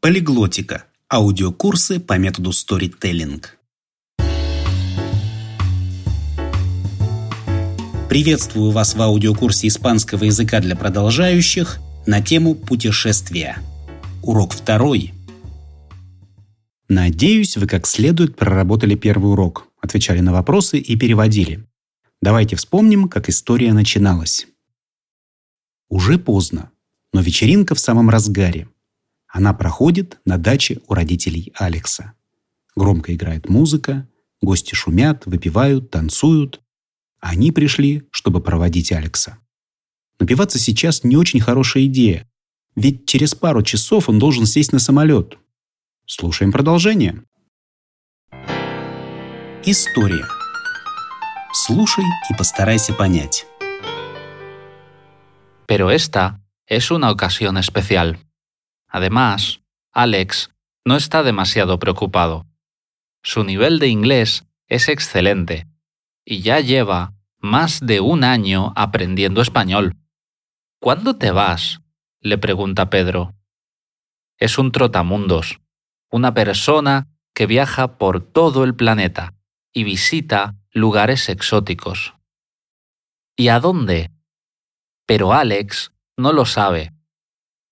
Полиглотика. Аудиокурсы по методу Storytelling. Приветствую вас в аудиокурсе испанского языка для продолжающих на тему путешествия. Урок второй. Надеюсь, вы как следует проработали первый урок, отвечали на вопросы и переводили. Давайте вспомним, как история начиналась. Уже поздно, но вечеринка в самом разгаре. Она проходит на даче у родителей Алекса. Громко играет музыка, гости шумят, выпивают, танцуют. Они пришли, чтобы проводить Алекса. Напиваться сейчас не очень хорошая идея, ведь через пару часов он должен сесть на самолет. Слушаем продолжение. История. Слушай и постарайся понять. Pero esta es una ocasión especial. Además, Alex no está demasiado preocupado. Su nivel de inglés es excelente y ya lleva más de un año aprendiendo español. ¿Cuándo te vas? le pregunta Pedro. Es un trotamundos, una persona que viaja por todo el planeta y visita lugares exóticos. ¿Y a dónde? Pero Alex no lo sabe.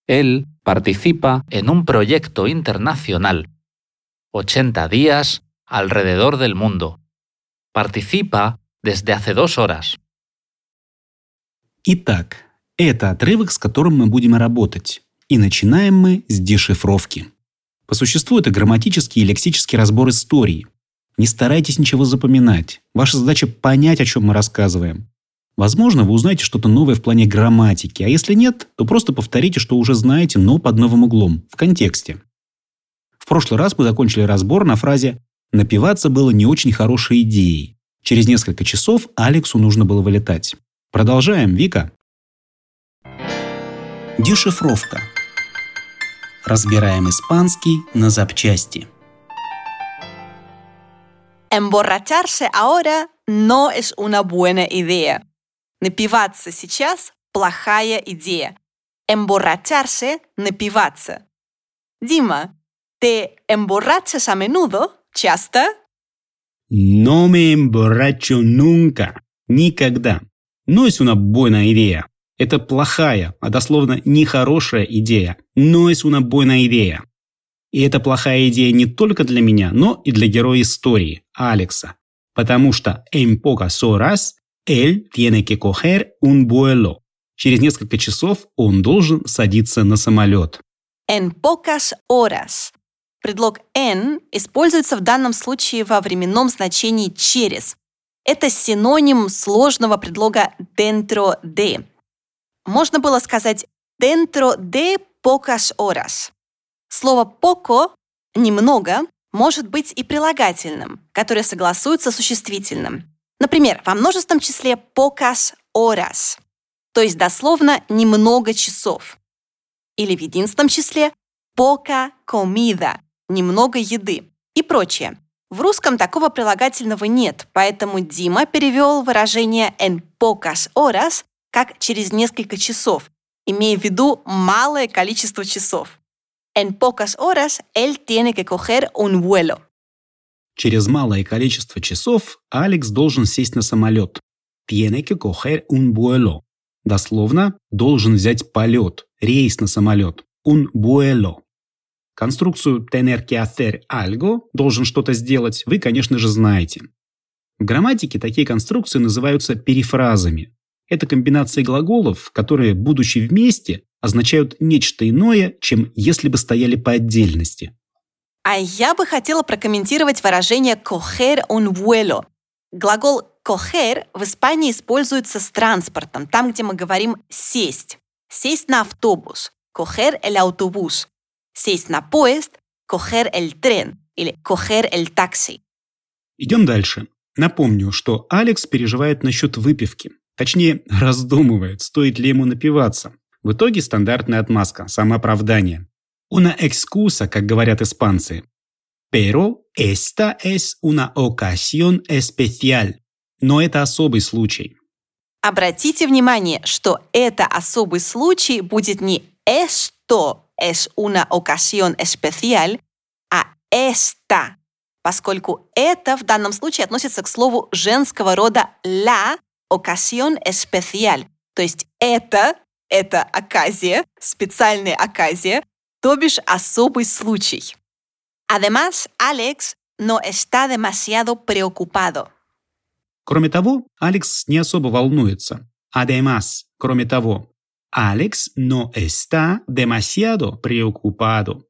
Él participa en un proyecto internacional. 80 días alrededor del mundo. Participa desde hace dos horas. Итак, это отрывок, с которым мы будем работать. И начинаем мы с дешифровки. По существу это грамматический и лексический разбор истории. Не старайтесь ничего запоминать. Ваша задача понять, о чем мы рассказываем. Возможно, вы узнаете что-то новое в плане грамматики, а если нет, то просто повторите, что уже знаете, но под новым углом, в контексте. В прошлый раз мы закончили разбор на фразе «напиваться было не очень хорошей идеей». Через несколько часов Алексу нужно было вылетать. Продолжаем, Вика. Дешифровка. Разбираем испанский на запчасти. Emborracharse ahora no es una buena idea. Напиваться сейчас – плохая идея. Emborracharse – напиваться. Дима, ¿te emborrachas menudo? ¿Часто? No me emborracho nunca. Никогда. No es una buena idea. Это плохая, а дословно нехорошая идея. No es una buena idea. И это плохая идея не только для меня, но и для героя истории, Алекса. Потому что en pocas horas él tiene que coger un vuelo. Через несколько часов он должен садиться на самолет. En pocas horas. Предлог en используется в данном случае во временном значении через. Это синоним сложного предлога dentro de. Можно было сказать dentro de pocas horas. Слово poco – немного – может быть и прилагательным, которое согласуется с существительным. Например, во множественном числе pocas horas, то есть дословно немного часов. Или в единственном числе poca comida, немного еды и прочее. В русском такого прилагательного нет, поэтому Дима перевел выражение en pocas horas как через несколько часов, имея в виду малое количество часов. En pocas horas él tiene que coger un vuelo. Через малое количество часов Алекс должен сесть на самолет. Tiene que coger un vuelo. Дословно, должен взять полет, рейс на самолет. Un vuelo. Конструкцию tener que hacer algo, должен что-то сделать, вы, конечно же, знаете. В грамматике такие конструкции называются перефразами. Это комбинации глаголов, которые, будучи вместе, означают нечто иное, чем если бы стояли по отдельности. А я бы хотела прокомментировать выражение coger un vuelo. Глагол coger в Испании используется с транспортом, там, где мы говорим сесть. Сесть на автобус, coger el autobús. Сесть на поезд, coger el tren или coger el taxi. Идем дальше. Напомню, что Алекс переживает насчет выпивки. Точнее, раздумывает, стоит ли ему напиваться. В итоге стандартная отмазка, самооправдание. Una excusa, как говорят испанцы. Pero esta es una ocasión especial. Но это особый случай. Обратите внимание, что это особый случай будет не esto, es una ocasión especial, а esta, поскольку это в данном случае относится к слову женского рода la ocasión especial, то есть это, это оказия, специальная оказия, то бишь особый случай. Además, Alex no está demasiado preocupado. Кроме того, Алекс не особо волнуется. Además, кроме того, Алекс no está demasiado preocupado.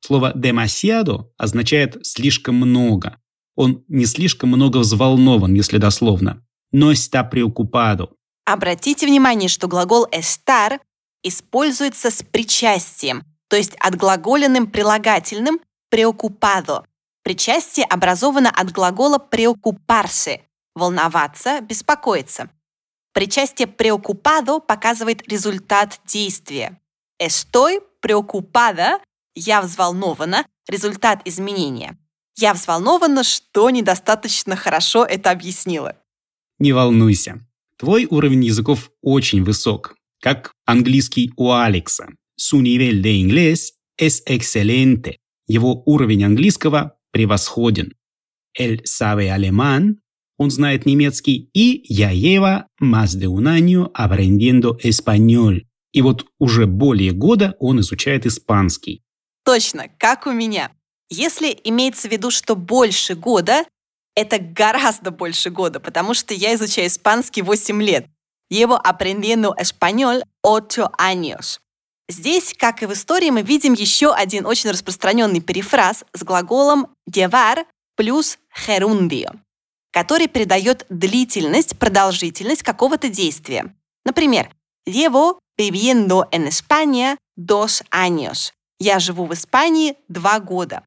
Слово «demasiado» означает «слишком много». Он не слишком много взволнован, если дословно. Но está preocupado. Обратите внимание, что глагол estar используется с причастием, то есть отглаголенным прилагательным preocupado. Причастие образовано от глагола preocuparse – волноваться, беспокоиться. Причастие preocupado показывает результат действия. Estoy preocupada – я взволнована, результат изменения. Я взволнована, что недостаточно хорошо это объяснила. Не волнуйся. Твой уровень языков очень высок, как английский у Алекса. Su nivel de inglés es excelente. Его уровень английского превосходен. Él sabe alemán, он знает немецкий, и я lleva más de un año aprendiendo español. И вот уже более года он изучает испанский. Точно, как у меня. Если имеется в виду, что больше года, это гораздо больше года, потому что я изучаю испанский 8 лет. Llevo aprendiendo español 8 años. Здесь, как и в истории, мы видим еще один очень распространенный перефраз с глаголом llevar плюс gerundio, который передает длительность, продолжительность какого-то действия. Например, llevo viviendo en España dos años. Я живу в Испании два года.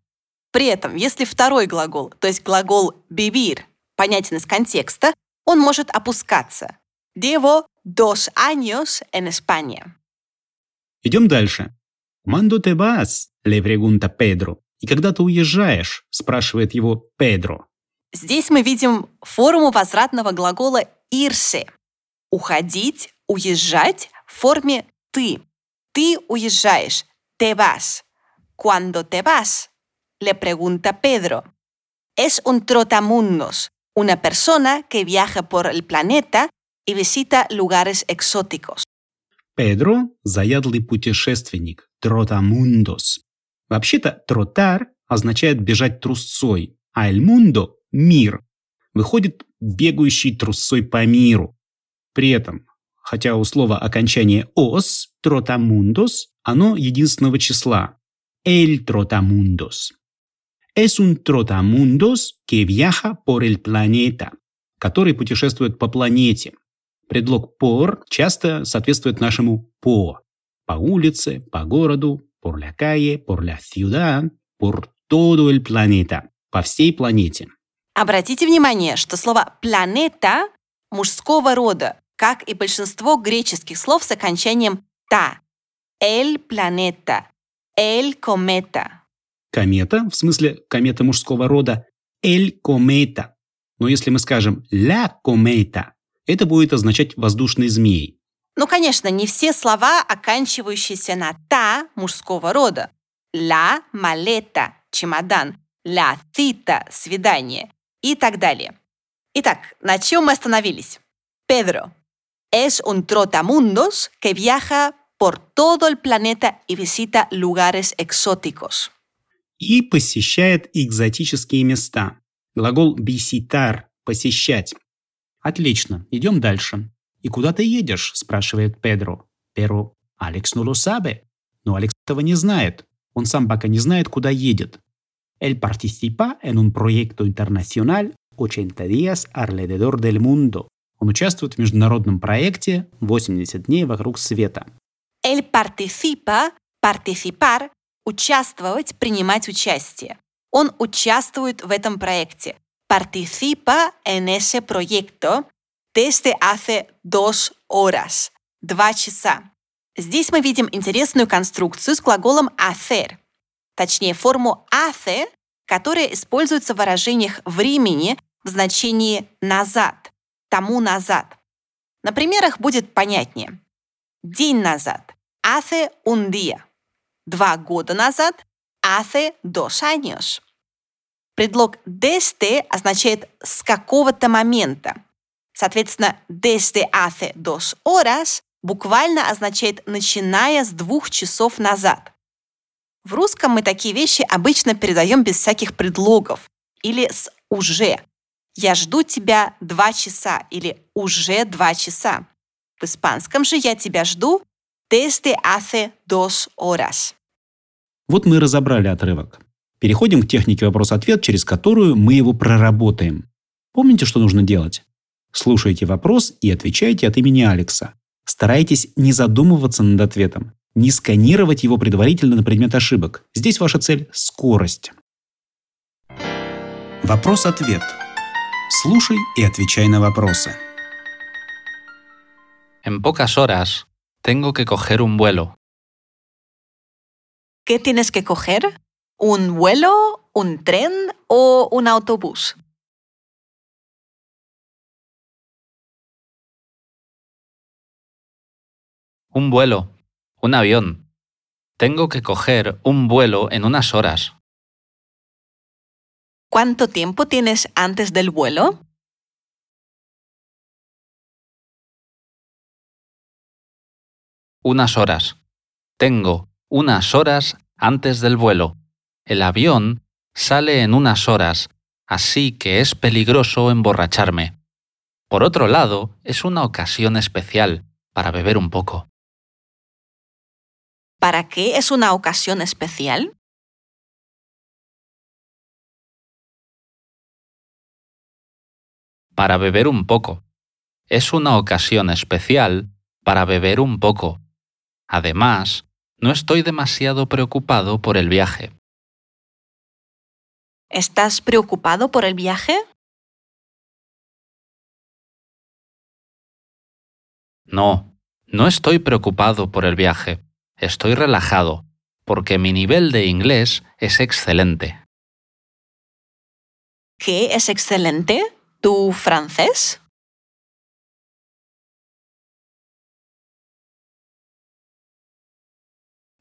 При этом, если второй глагол, то есть глагол vivir, понятен из контекста, он может опускаться. Llevo dos años en España. Идем дальше. «Cuándo te vas?» – le pregunta Pedro. «И когда ты уезжаешь?» – спрашивает его Педро. Здесь мы видим форму возвратного глагола irse. Уходить, уезжать в форме ты. Ты уезжаешь. Te vas. Cuando te vas? Le pregunta Pedro. Es un trotamundos, una persona que viaja por el planeta y visita lugares exóticos. Педро – заядлый путешественник, тротамундос. Вообще-то тротар означает бежать трусцой, а эль мундо – мир. Выходит, бегающий трусцой по миру. При этом, хотя у слова окончание «ос» – тротамундос, оно единственного числа – эль тротамундос. Es un trotamundos que viaja por el planeta, который путешествует по планете. Предлог «por» часто соответствует нашему «по». По улице, по городу, por la calle, por la ciudad, por todo el planeta. По всей планете. Обратите внимание, что слово «планета» мужского рода, как и большинство греческих слов с окончанием «та». «El planeta», «el cometa». Комета, в смысле комета мужского рода, «el cometa». Но если мы скажем «la cometa», это будет означать воздушный змей. Ну, конечно, не все слова, оканчивающиеся на «та» мужского рода. «La maleta» – чемодан, «la cita» – свидание и так далее. Итак, на чем мы остановились? Pedro es un trotamundos que viaja por todo el planeta y visita lugares exóticos. И посещает экзотические места. Глагол visitar – посещать. Отлично, идем дальше. «И куда ты едешь?» – спрашивает Педро. Pero Алекс lo sabe. Но Алекс этого не знает. Он сам пока не знает, куда едет. Él participa en un proyecto internacional 80 días alrededor del mundo. Он участвует в международном проекте 80 дней вокруг света. Él participa, participar, участвовать, принимать участие. Он участвует в этом проекте. Participa en ese proyecto desde hace dos horas, два часа. Здесь мы видим интересную конструкцию с глаголом hacer, точнее форму hace, которая используется в выражениях времени в значении назад, тому назад. На примерах будет понятнее. День назад. Hace un día. два года назад, hace dos años. Предлог desde означает с какого-то момента. Соответственно, desde hace dos horas буквально означает начиная с двух часов назад. В русском мы такие вещи обычно передаем без всяких предлогов или с уже. Я жду тебя два часа или уже два часа. В испанском же я тебя жду desde hace dos horas. Вот мы разобрали отрывок. Переходим к технике вопрос-ответ, через которую мы его проработаем. Помните, что нужно делать? Слушайте вопрос и отвечайте от имени Алекса. Старайтесь не задумываться над ответом, не сканировать его предварительно на предмет ошибок. Здесь ваша цель – скорость. Вопрос-ответ. Слушай и отвечай на вопросы. En pocas horas tengo que coger un vuelo. ¿Qué tienes que coger? ¿Un vuelo, un tren o un autobús? Un vuelo. Un avión. Tengo que coger un vuelo en unas horas. ¿Cuánto tiempo tienes antes del vuelo? Unas horas. Tengo unas horas antes del vuelo. El avión sale en unas horas, así que es peligroso emborracharme. Por otro lado, es una ocasión especial para beber un poco. ¿Para qué es una ocasión especial? Para beber un poco. Es una ocasión especial para beber un poco. Además, no estoy demasiado preocupado por el viaje. ¿Estás preocupado por el viaje? No, no estoy preocupado por el viaje. Estoy relajado, porque mi nivel de inglés es excelente. ¿Qué es excelente? ¿Tu francés?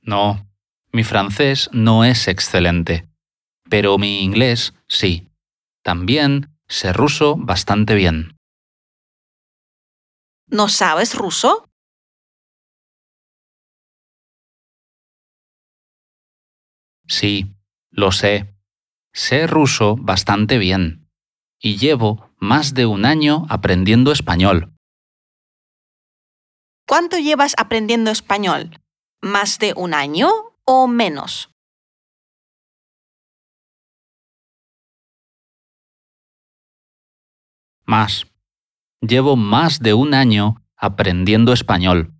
No, mi francés no es excelente, pero mi inglés sí. También sé ruso bastante bien. ¿No sabes ruso? Sí, lo sé. Sé ruso bastante bien. Y llevo más de un año aprendiendo español. ¿Cuánto llevas aprendiendo español? ¿Más de un año o menos? Más. Llevo más de un año aprendiendo español.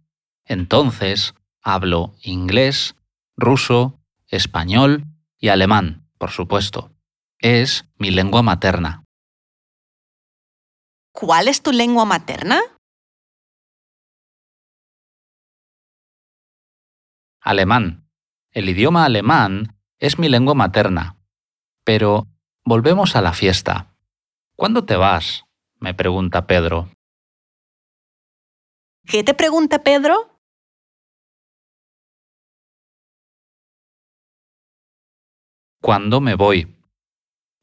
Entonces, hablo inglés, ruso, español y alemán, por supuesto. Es mi lengua materna. ¿Cuál es tu lengua materna? Alemán. El idioma alemán es mi lengua materna. Pero volvemos a la fiesta. ¿Cuándo te vas? Me pregunta Pedro. ¿Qué te pregunta Pedro? ¿Cuándo me voy?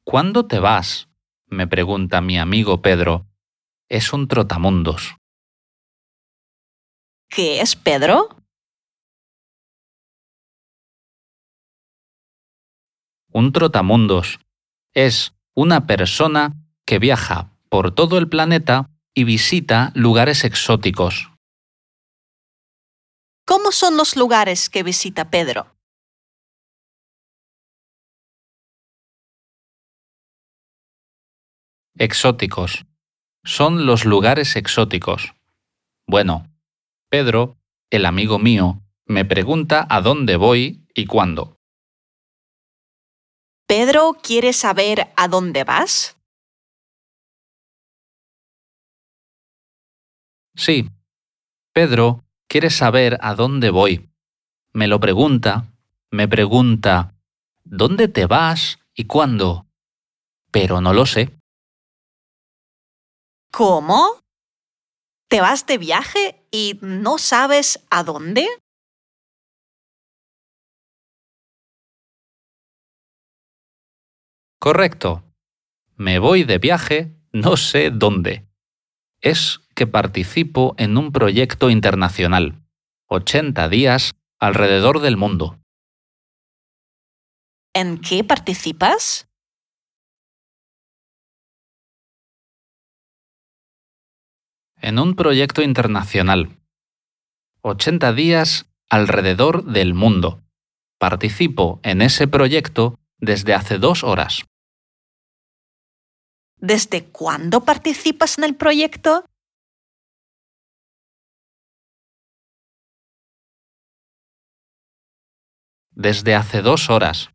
¿Cuándo te vas? me pregunta mi amigo Pedro. Es un trotamundos. ¿Qué es Pedro? Un trotamundos es una persona que viaja por todo el planeta y visita lugares exóticos. ¿Cómo son los lugares que visita Pedro? Exóticos. Son los lugares exóticos. Bueno, Pedro, el amigo mío, me pregunta a dónde voy y cuándo. ¿Pedro quiere saber a dónde vas? Sí, Pedro quiere saber a dónde voy. Me lo pregunta, me pregunta, ¿dónde te vas y cuándo? Pero no lo sé. ¿Cómo? ¿Te vas de viaje y no sabes a dónde? Correcto. Me voy de viaje, no sé dónde. Es que participo en un proyecto internacional. 80 días alrededor del mundo. ¿En qué participas? En un proyecto internacional. 80 días alrededor del mundo. Participo en ese proyecto desde hace dos horas. ¿Desde cuándo participas en el proyecto? Desde hace dos horas.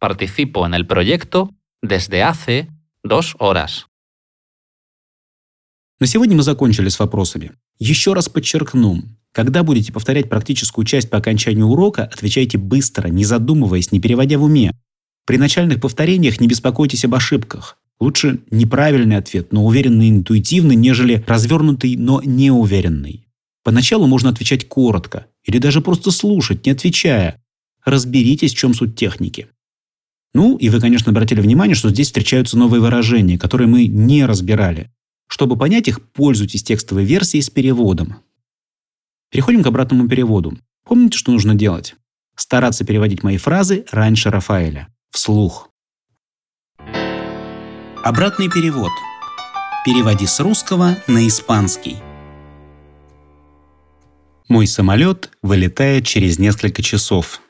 Participo en el proyecto desde hace dos horas. На сегодня мы закончили с вопросами. Еще раз подчеркну, когда будете повторять практическую часть по окончанию урока, отвечайте быстро, не задумываясь, не переводя в уме. При начальных повторениях не беспокойтесь об ошибках. Лучше неправильный ответ, но уверенный интуитивно, нежели развернутый, но неуверенный. Поначалу можно отвечать коротко, или даже просто слушать, не отвечая. Разберитесь, в чем суть техники. Ну, и вы, конечно, обратили внимание, что здесь встречаются новые выражения, которые мы не разбирали. Чтобы понять их, пользуйтесь текстовой версией с переводом. Переходим к обратному переводу. Помните, что нужно делать? Стараться переводить мои фразы раньше Рафаэля. Вслух. Обратный перевод. Переводи с русского на испанский. Мой самолет вылетает через несколько часов.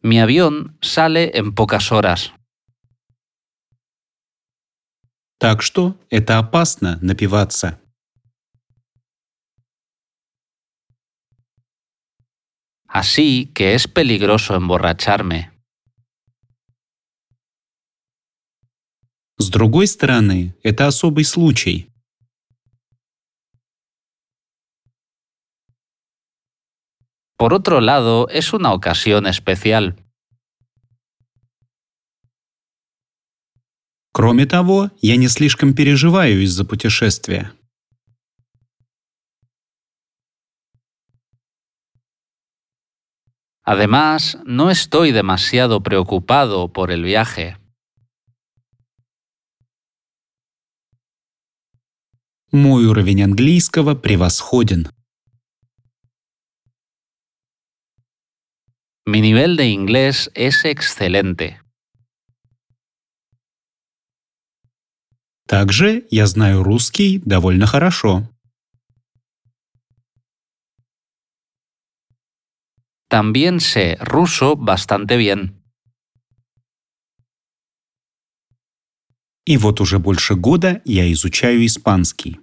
Mi avión sale en pocas horas. Так что это опасно напиваться. Así que es peligroso emborracharme. С другой стороны, это особый случай. Por otro lado, es una ocasión especial. Кроме того, я не слишком переживаю из-за путешествия. Además, no estoy demasiado preocupado por el viaje. Мой уровень английского превосходен. Mi nivel de inglés es excelente. Также я знаю русский довольно хорошо. También sé ruso bastante bien. И вот уже больше года я изучаю испанский.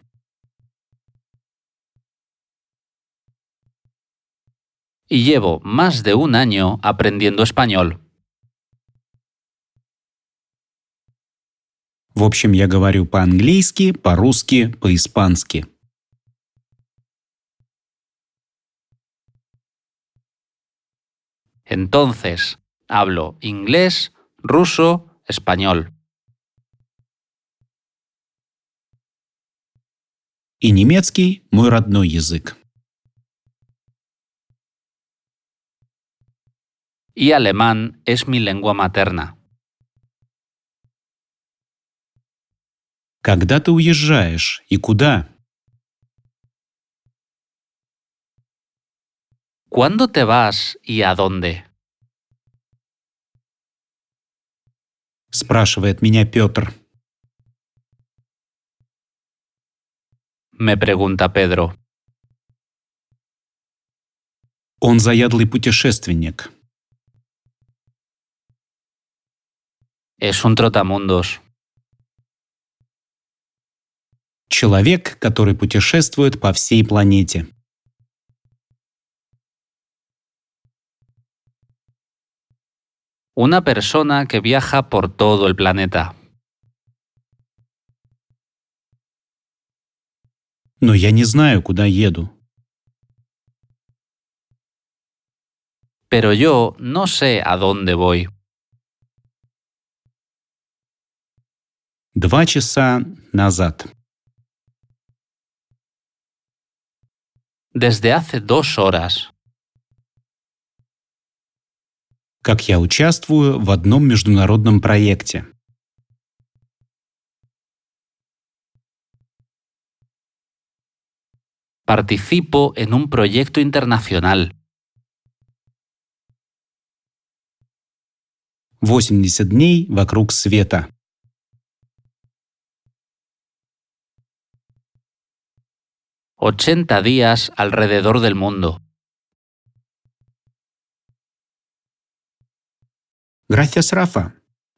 Y llevo más de un año aprendiendo español. В общем, я говорю по-английски, по-русски, по-испански. Entonces, hablo inglés, ruso, español. И немецкий – мой родной язык. Y alemán es mi lengua materna. Когда ты уезжаешь и куда? ¿Cuándo te vas y a dónde? Спрашивает меня Петр. Me pregunta Pedro. Он заядлый путешественник. Es un trotamundos. Человек, который путешествует по всей планете. Una persona que viaja por todo el planeta. Но я не знаю, куда еду. Pero yo no sé a dónde voy. Два часа назад. Desde hace dos horas. Как я участвую в одном международном проекте. Participo en un proyecto internacional. 80 дней вокруг света. «80 días alrededor del mundo». Gracias, Рафа.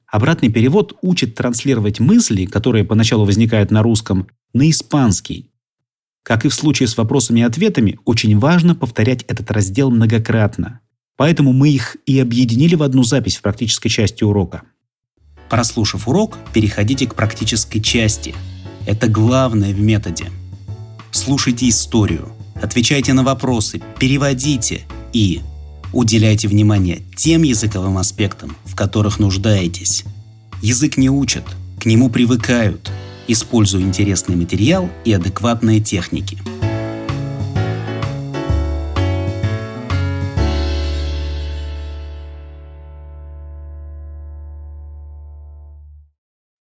Обратный перевод учит транслировать мысли, которые поначалу возникают на русском, на испанский. Как и в случае с вопросами и ответами, очень важно повторять этот раздел многократно. Поэтому мы их и объединили в одну запись в практической части урока. Прослушав урок, переходите к практической части. Это главное в методе. Слушайте историю, отвечайте на вопросы, переводите и уделяйте внимание тем языковым аспектам, в которых нуждаетесь. Язык не учат, к нему привыкают – используя интересный материал и адекватные техники.